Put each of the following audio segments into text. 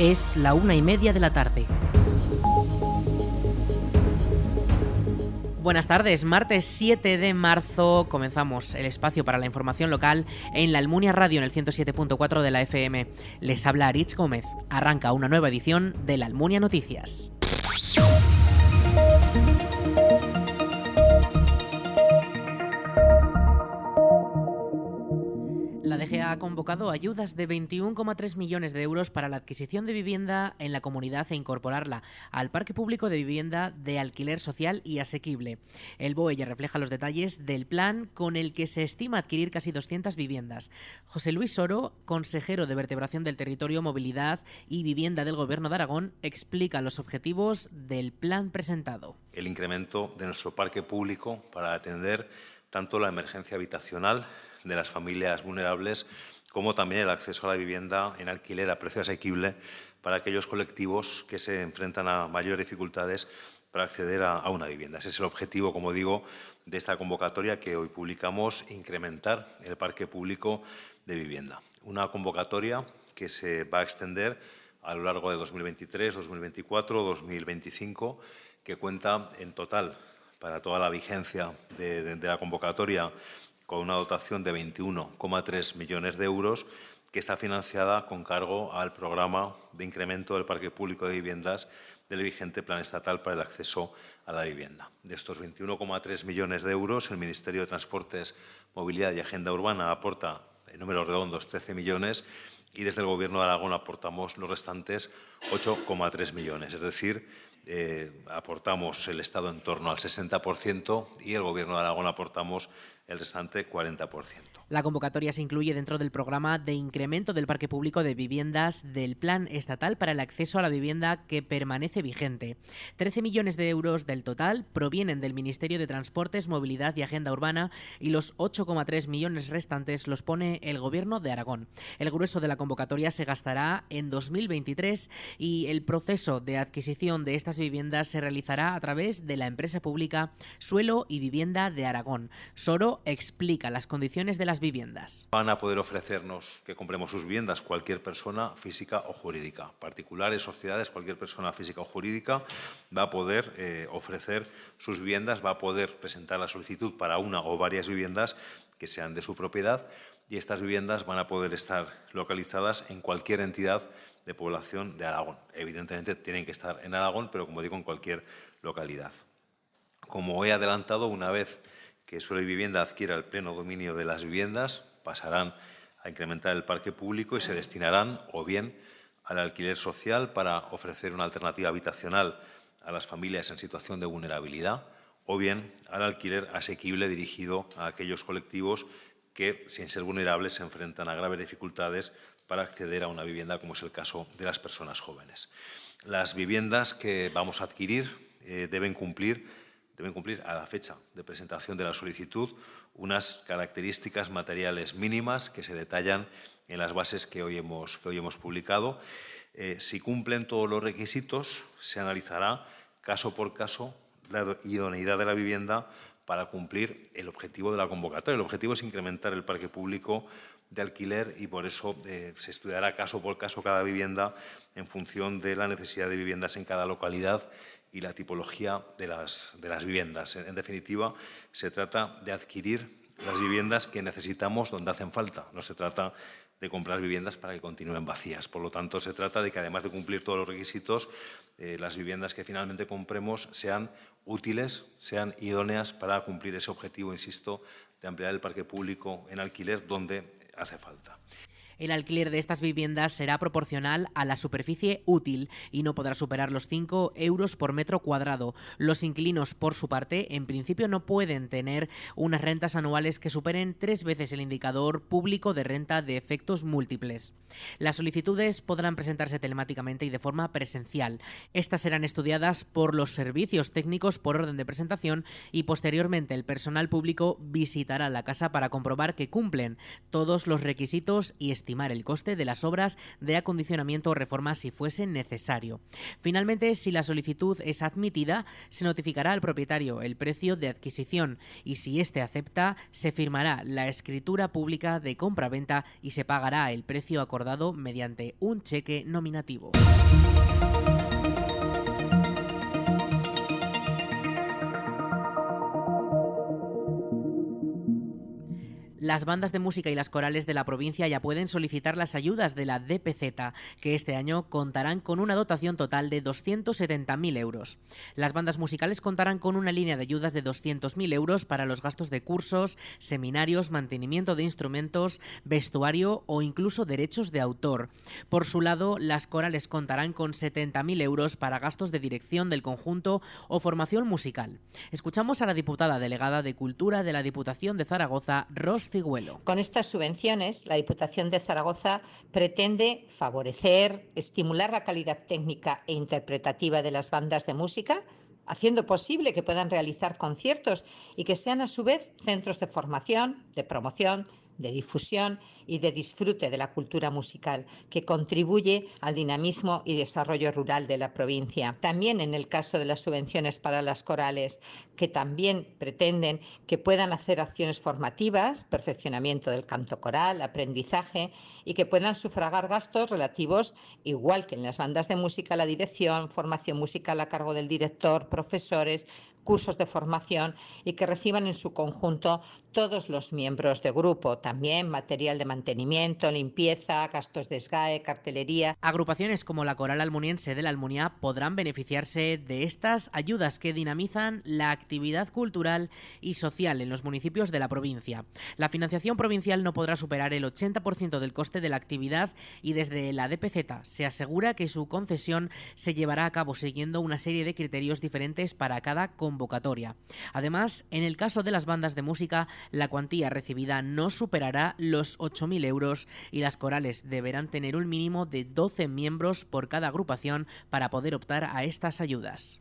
Es la una y media de la tarde. Buenas tardes, martes 7 de marzo comenzamos el espacio para la información local en la Almunia Radio en el 107.4 de la FM. Les habla Aritz Gómez. Arranca una nueva edición de la Almunia Noticias. Ha convocado ayudas de 21,3 millones de euros para la adquisición de vivienda en la comunidad e incorporarla al parque público de vivienda de alquiler social y asequible. El BOE ya refleja los detalles del plan con el que se estima adquirir casi 200 viviendas. José Luis Soro, consejero de vertebración del territorio, movilidad y vivienda del Gobierno de Aragón, explica los objetivos del plan presentado. El incremento de nuestro parque público para atender tanto la emergencia habitacional de las familias vulnerables, como también el acceso a la vivienda en alquiler a precio asequible para aquellos colectivos que se enfrentan a mayores dificultades para acceder a, una vivienda. Ese es el objetivo, como digo, de esta convocatoria que hoy publicamos, incrementar el parque público de vivienda. Una convocatoria que se va a extender a lo largo de 2023, 2024, 2025, que cuenta en total para toda la vigencia de la convocatoria con una dotación de 21,3 millones de euros que está financiada con cargo al programa de incremento del parque público de viviendas del vigente Plan Estatal para el acceso a la vivienda. De estos 21,3 millones de euros, el Ministerio de Transportes, Movilidad y Agenda Urbana aporta, en números redondos, 13 millones y desde el Gobierno de Aragón aportamos los restantes 8,3 millones. Es decir, eh, aportamos el Estado en torno al 60% y el Gobierno de Aragón aportamos el restante 40%. La convocatoria se incluye dentro del programa de incremento del parque público de viviendas del Plan Estatal para el acceso a la vivienda que permanece vigente. 13 millones de euros del total provienen del Ministerio de Transportes, Movilidad y Agenda Urbana y los 8,3 millones restantes los pone el Gobierno de Aragón. El grueso de la convocatoria se gastará en 2023 y el proceso de adquisición de estas viviendas se realizará a través de la empresa pública Suelo y Vivienda de Aragón. Soro explica las condiciones de las viviendas. Van a poder ofrecernos que compremos sus viviendas cualquier persona física o jurídica, particulares, sociedades, cualquier persona física o jurídica va a poder eh, ofrecer sus viviendas, va a poder presentar la solicitud para una o varias viviendas que sean de su propiedad y estas viviendas van a poder estar localizadas en cualquier entidad de población de Aragón. Evidentemente tienen que estar en Aragón, pero como digo, en cualquier localidad. Como he adelantado, una vez que Suelo y Vivienda adquiera el pleno dominio de las viviendas, pasarán a incrementar el parque público y se destinarán o bien al alquiler social para ofrecer una alternativa habitacional a las familias en situación de vulnerabilidad o bien al alquiler asequible dirigido a aquellos colectivos que, sin ser vulnerables, se enfrentan a graves dificultades para acceder a una vivienda, como es el caso de las personas jóvenes. Las viviendas que vamos a adquirir eh, deben cumplir deben cumplir a la fecha de presentación de la solicitud unas características materiales mínimas que se detallan en las bases que hoy hemos, que hoy hemos publicado. Eh, si cumplen todos los requisitos, se analizará caso por caso la idoneidad de la vivienda para cumplir el objetivo de la convocatoria. El objetivo es incrementar el parque público de alquiler y por eso eh, se estudiará caso por caso cada vivienda en función de la necesidad de viviendas en cada localidad y la tipología de las, viviendas. En, definitiva, se trata de adquirir las viviendas que necesitamos donde hacen falta. No se trata de comprar viviendas para que continúen vacías. Por lo tanto, se trata de que, además de cumplir todos los requisitos, eh, las viviendas que finalmente compremos sean útiles, sean idóneas para cumplir ese objetivo, insisto, de ampliar el parque público en alquiler donde hace falta. El alquiler de estas viviendas será proporcional a la superficie útil y no podrá superar los 5 euros por metro cuadrado. Los inquilinos, por su parte, en principio no pueden tener unas rentas anuales que superen tres veces el indicador público de renta de efectos múltiples. Las solicitudes podrán presentarse telemáticamente y de forma presencial. Estas serán estudiadas por los servicios técnicos por orden de presentación y posteriormente el personal público visitará la casa para comprobar que cumplen todos los requisitos y estilos el coste de las obras de acondicionamiento o reforma si fuese necesario. Finalmente, si la solicitud es admitida, se notificará al propietario el precio de adquisición y si éste acepta, se firmará la escritura pública de compra-venta y se pagará el precio acordado mediante un cheque nominativo. Las bandas de música y las corales de la provincia ya pueden solicitar las ayudas de la DPZ, que este año contarán con una dotación total de 270.000 euros. Las bandas musicales contarán con una línea de ayudas de 200.000 euros para los gastos de cursos, seminarios, mantenimiento de instrumentos, vestuario o incluso derechos de autor. Por su lado, las corales contarán con 70.000 euros para gastos de dirección del conjunto o formación musical. Escuchamos a la diputada delegada de Cultura de la Diputación de Zaragoza, Ros con estas subvenciones, la Diputación de Zaragoza pretende favorecer, estimular la calidad técnica e interpretativa de las bandas de música, haciendo posible que puedan realizar conciertos y que sean a su vez centros de formación, de promoción, de difusión y de disfrute de la cultura musical, que contribuye al dinamismo y desarrollo rural de la provincia. También en el caso de las subvenciones para las corales, que también pretenden que puedan hacer acciones formativas, perfeccionamiento del canto coral, aprendizaje y que puedan sufragar gastos relativos, igual que en las bandas de música, la dirección, formación musical a cargo del director, profesores, cursos de formación y que reciban en su conjunto todos los miembros de grupo, también material de mantenimiento, limpieza, gastos de SGAE, cartelería. Agrupaciones como la Coral Almuniense de la Almunia podrán beneficiarse de estas ayudas que dinamizan la actividad cultural y social en los municipios de la provincia. La financiación provincial no podrá superar el 80% del coste de la actividad y desde la DPZ se asegura que su concesión se llevará a cabo siguiendo una serie de criterios diferentes para cada convocatoria. Además, en el caso de las bandas de música, la cuantía recibida no superará los 8.000 euros y las corales deberán tener un mínimo de 12 miembros por cada agrupación para poder optar a estas ayudas.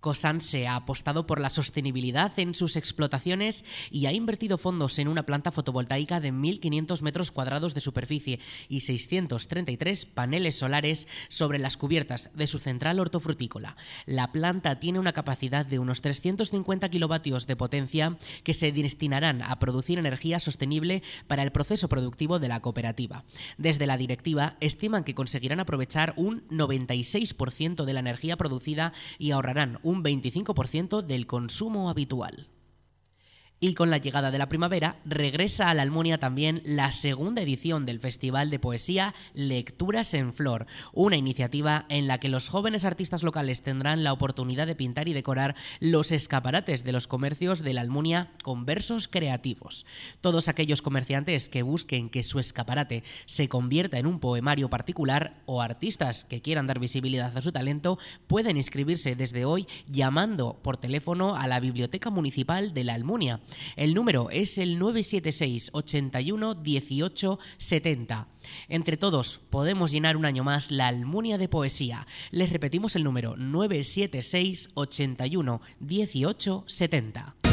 Cosanse ha apostado por la sostenibilidad en sus explotaciones y ha invertido fondos en una planta fotovoltaica de 1.500 metros cuadrados de superficie y 633 paneles solares sobre las cubiertas de su central hortofrutícola. La planta tiene una capacidad de unos 350 kilovatios de potencia que se destinarán a producir energía sostenible para el proceso productivo de la cooperativa. Desde la directiva estiman que conseguirán aprovechar un 96% de la energía producida y ahorrarán un 25% del consumo habitual. Y con la llegada de la primavera regresa a la Almunia también la segunda edición del Festival de Poesía Lecturas en Flor, una iniciativa en la que los jóvenes artistas locales tendrán la oportunidad de pintar y decorar los escaparates de los comercios de la Almunia con versos creativos. Todos aquellos comerciantes que busquen que su escaparate se convierta en un poemario particular o artistas que quieran dar visibilidad a su talento pueden inscribirse desde hoy llamando por teléfono a la Biblioteca Municipal de la Almunia el número es el 976 81 18 70. Entre todos podemos llenar un año más la Almunia de Poesía. Les repetimos el número 976 81 18 70.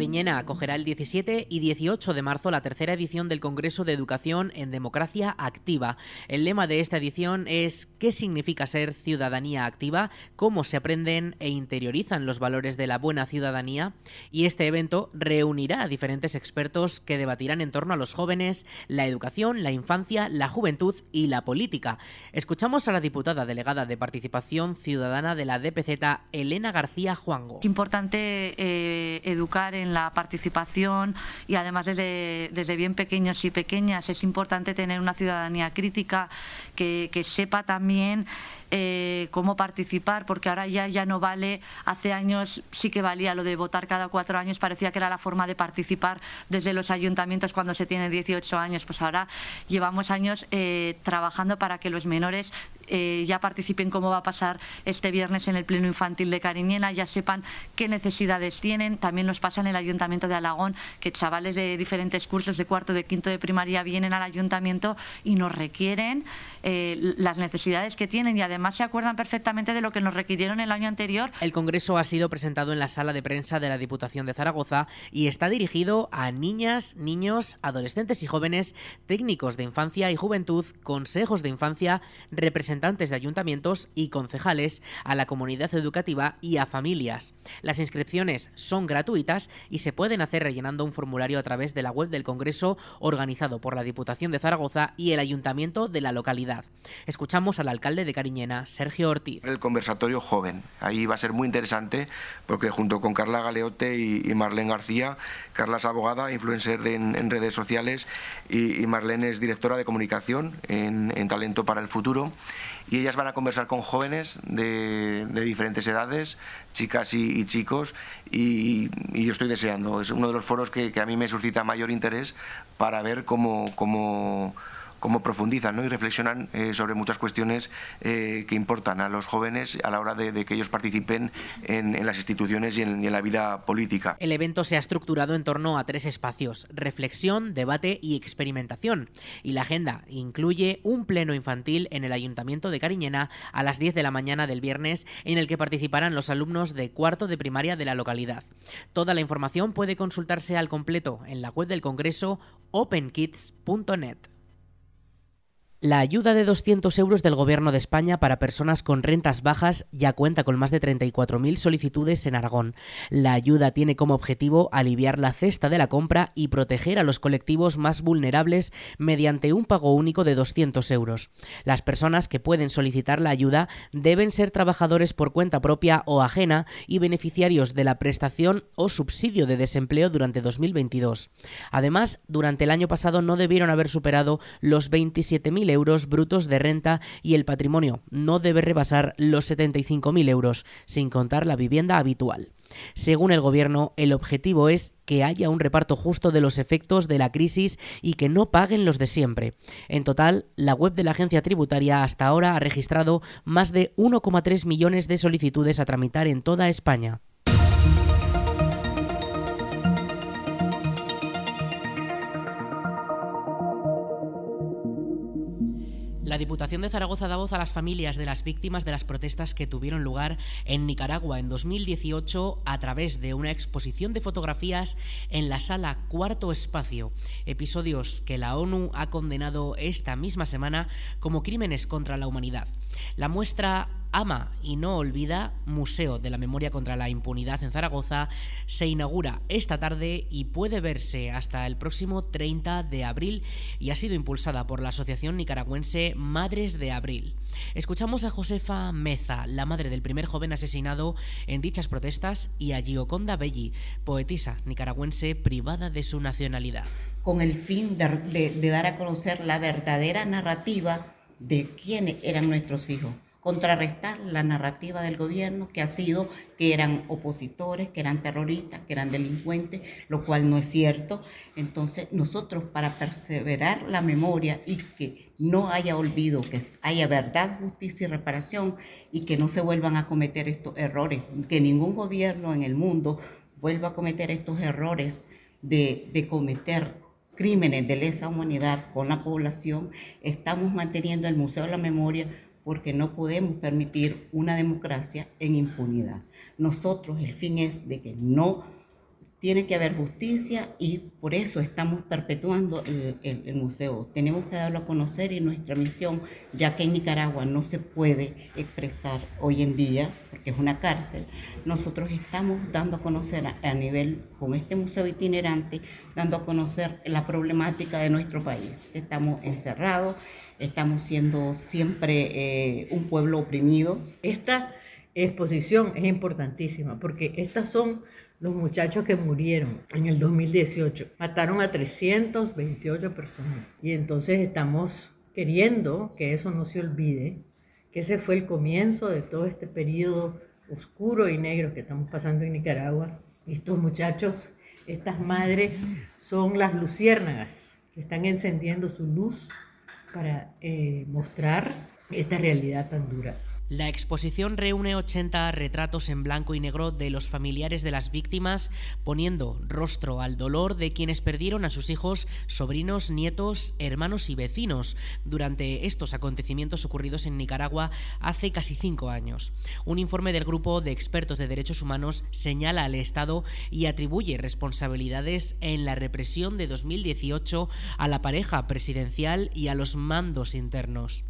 Cariñena acogerá el 17 y 18 de marzo la tercera edición del Congreso de Educación en Democracia Activa. El lema de esta edición es ¿Qué significa ser ciudadanía activa? ¿Cómo se aprenden e interiorizan los valores de la buena ciudadanía? Y este evento reunirá a diferentes expertos que debatirán en torno a los jóvenes, la educación, la infancia, la juventud y la política. Escuchamos a la diputada delegada de Participación Ciudadana de la DPZ, Elena García Juango. Es importante eh, educar en la participación y además desde, desde bien pequeños y pequeñas. Es importante tener una ciudadanía crítica que, que sepa también eh, cómo participar, porque ahora ya, ya no vale, hace años sí que valía lo de votar cada cuatro años, parecía que era la forma de participar desde los ayuntamientos cuando se tiene 18 años, pues ahora llevamos años eh, trabajando para que los menores eh, ya participen cómo va a pasar este viernes en el Pleno Infantil de Cariñena, ya sepan qué necesidades tienen. También nos pasa en el Ayuntamiento de Alagón que chavales de diferentes cursos de cuarto, de quinto de primaria vienen al ayuntamiento y nos requieren eh, las necesidades que tienen y además se acuerdan perfectamente de lo que nos requirieron el año anterior. El Congreso ha sido presentado en la sala de prensa de la Diputación de Zaragoza y está dirigido a niñas, niños, adolescentes y jóvenes, técnicos de infancia y juventud, consejos de infancia, representantes de ayuntamientos y concejales, a la comunidad educativa y a familias. Las inscripciones son gratuitas y se pueden hacer rellenando un formulario a través de la web del Congreso organizado por la Diputación de Zaragoza y el Ayuntamiento de la localidad. Escuchamos al alcalde de Cariñena, Sergio Ortiz. El conversatorio joven. Ahí va a ser muy interesante porque junto con Carla Galeote y Marlene García, Carla es abogada, influencer en, redes sociales y, Marlene es directora de comunicación en, Talento para el Futuro y ellas van a conversar con jóvenes de, diferentes edades, chicas y, chicos, y, yo estoy deseando. Es uno de los foros que, a mí me suscita mayor interés para ver cómo, cómo cómo profundizan ¿no? y reflexionan eh, sobre muchas cuestiones eh, que importan a los jóvenes a la hora de, que ellos participen en, las instituciones y en, la vida política. El evento se ha estructurado en torno a tres espacios, reflexión, debate y experimentación. Y la agenda incluye un pleno infantil en el Ayuntamiento de Cariñena a las 10 de la mañana del viernes en el que participarán los alumnos de cuarto de primaria de la localidad. Toda la información puede consultarse al completo en la web del Congreso openkids.net. La ayuda de 200 euros del Gobierno de España para personas con rentas bajas ya cuenta con más de 34.000 solicitudes en Aragón. La ayuda tiene como objetivo aliviar la cesta de la compra y proteger a los colectivos más vulnerables mediante un pago único de 200 euros. Las personas que pueden solicitar la ayuda deben ser trabajadores por cuenta propia o ajena y beneficiarios de la prestación o subsidio de desempleo durante 2022. Además, durante el año pasado no debieron haber superado los 27.000 euros brutos de renta y el patrimonio no debe rebasar los 75.000 euros, sin contar la vivienda habitual. Según el Gobierno, el objetivo es que haya un reparto justo de los efectos de la crisis y que no paguen los de siempre. En total, la web de la agencia tributaria hasta ahora ha registrado más de 1,3 millones de solicitudes a tramitar en toda España. La Diputación de Zaragoza da voz a las familias de las víctimas de las protestas que tuvieron lugar en Nicaragua en 2018 a través de una exposición de fotografías en la sala Cuarto Espacio, episodios que la ONU ha condenado esta misma semana como crímenes contra la humanidad. La muestra Ama y no olvida, Museo de la Memoria contra la Impunidad en Zaragoza, se inaugura esta tarde y puede verse hasta el próximo 30 de abril y ha sido impulsada por la Asociación Nicaragüense Madres de Abril. Escuchamos a Josefa Meza, la madre del primer joven asesinado en dichas protestas, y a Gioconda Belli, poetisa nicaragüense privada de su nacionalidad. Con el fin de, de dar a conocer la verdadera narrativa de quiénes eran nuestros hijos, contrarrestar la narrativa del gobierno que ha sido que eran opositores, que eran terroristas, que eran delincuentes, lo cual no es cierto. Entonces nosotros para perseverar la memoria y que no haya olvido, que haya verdad, justicia y reparación y que no se vuelvan a cometer estos errores, que ningún gobierno en el mundo vuelva a cometer estos errores de, de cometer crímenes de lesa humanidad con la población, estamos manteniendo el Museo de la Memoria porque no podemos permitir una democracia en impunidad. Nosotros el fin es de que no tiene que haber justicia y por eso estamos perpetuando el, museo. Tenemos que darlo a conocer y nuestra misión, ya que en Nicaragua no se puede expresar hoy en día, porque es una cárcel, nosotros estamos dando a conocer a, nivel, con este museo itinerante, dando a conocer la problemática de nuestro país. Estamos encerrados, estamos siendo siempre eh, un pueblo oprimido. Esta exposición es importantísima porque estas son los muchachos que murieron en el 2018. Mataron a 328 personas. Y entonces estamos queriendo que eso no se olvide, que ese fue el comienzo de todo este periodo oscuro y negro que estamos pasando en Nicaragua. Estos muchachos, estas madres, son las luciérnagas que están encendiendo su luz para eh, mostrar esta realidad tan dura. La exposición reúne 80 retratos en blanco y negro de los familiares de las víctimas, poniendo rostro al dolor de quienes perdieron a sus hijos, sobrinos, nietos, hermanos y vecinos durante estos acontecimientos ocurridos en Nicaragua hace casi cinco años. Un informe del Grupo de Expertos de Derechos Humanos señala al Estado y atribuye responsabilidades en la represión de 2018 a la pareja presidencial y a los mandos internos.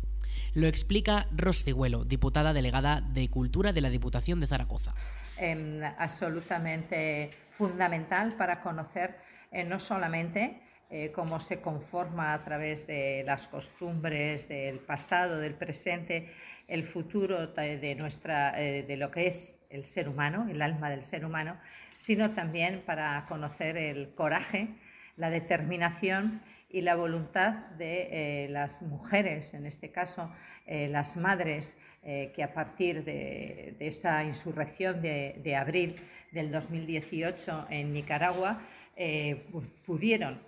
Lo explica Ros Cigüelo, diputada delegada de Cultura de la Diputación de Zaragoza. Eh, absolutamente fundamental para conocer eh, no solamente eh, cómo se conforma a través de las costumbres del pasado, del presente, el futuro de, nuestra, eh, de lo que es el ser humano, el alma del ser humano, sino también para conocer el coraje, la determinación y la voluntad de eh, las mujeres, en este caso eh, las madres, eh, que a partir de, de esa insurrección de, abril del 2018 en Nicaragua pudieron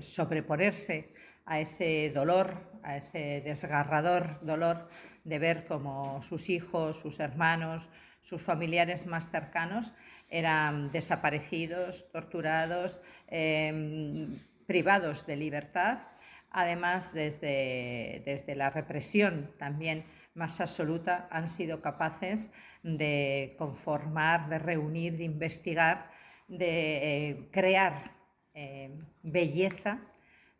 sobreponerse a ese dolor, a ese desgarrador dolor de ver cómo sus hijos, sus hermanos, sus familiares más cercanos eran desaparecidos, torturados, privados de libertad, además desde, desde la represión también más absoluta han sido capaces de conformar, de reunir, de investigar, de eh, crear eh, belleza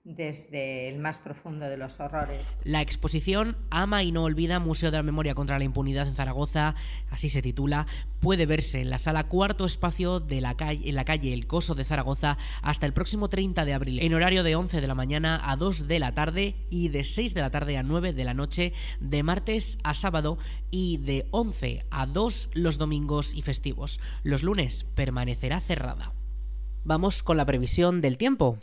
desde el más profundo de los horrores. La exposición Ama y no olvida Museo de la Memoria contra la Impunidad en Zaragoza, así se titula, puede verse en la sala cuarto espacio de la calle, en la calle El Coso de Zaragoza hasta el próximo 30 de abril, en horario de 11 de la mañana a 2 de la tarde y de 6 de la tarde a 9 de la noche, de martes a sábado y de 11 a 2 los domingos y festivos. Los lunes permanecerá cerrada. Vamos con la previsión del tiempo.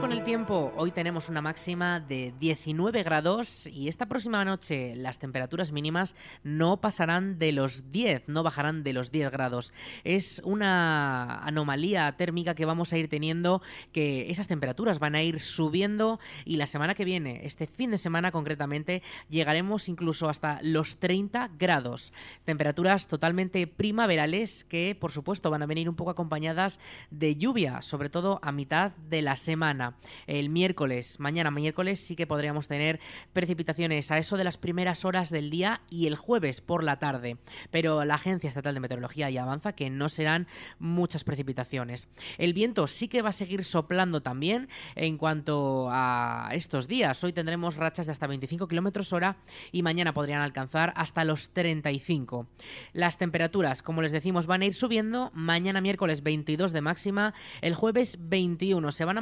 Con el tiempo. Hoy tenemos una máxima de 19 grados y esta próxima noche las temperaturas mínimas no pasarán de los 10, no bajarán de los 10 grados. Es una anomalía térmica que vamos a ir teniendo, que esas temperaturas van a ir subiendo y la semana que viene, este fin de semana concretamente, llegaremos incluso hasta los 30 grados. Temperaturas totalmente primaverales que, por supuesto, van a venir un poco acompañadas de lluvia, sobre todo a mitad de la semana el miércoles, mañana miércoles, sí que podríamos tener precipitaciones a eso de las primeras horas del día y el jueves por la tarde. Pero la Agencia Estatal de Meteorología ya avanza que no serán muchas precipitaciones. El viento sí que va a seguir soplando también en cuanto a estos días. Hoy tendremos rachas de hasta 25 kilómetros hora y mañana podrían alcanzar hasta los 35. Las temperaturas, como les decimos, van a ir subiendo. Mañana miércoles 22 de máxima, el jueves 21. Se van a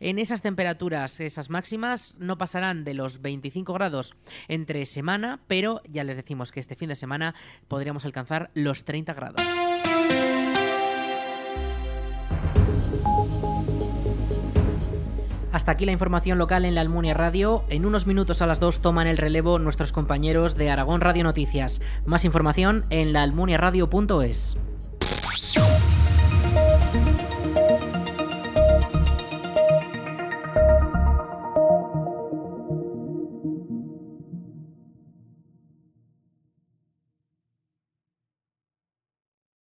en esas temperaturas, esas máximas, no pasarán de los 25 grados entre semana, pero ya les decimos que este fin de semana podríamos alcanzar los 30 grados. Hasta aquí la información local en la Almunia Radio. En unos minutos a las 2 toman el relevo nuestros compañeros de Aragón Radio Noticias. Más información en laalmuniaradio.es.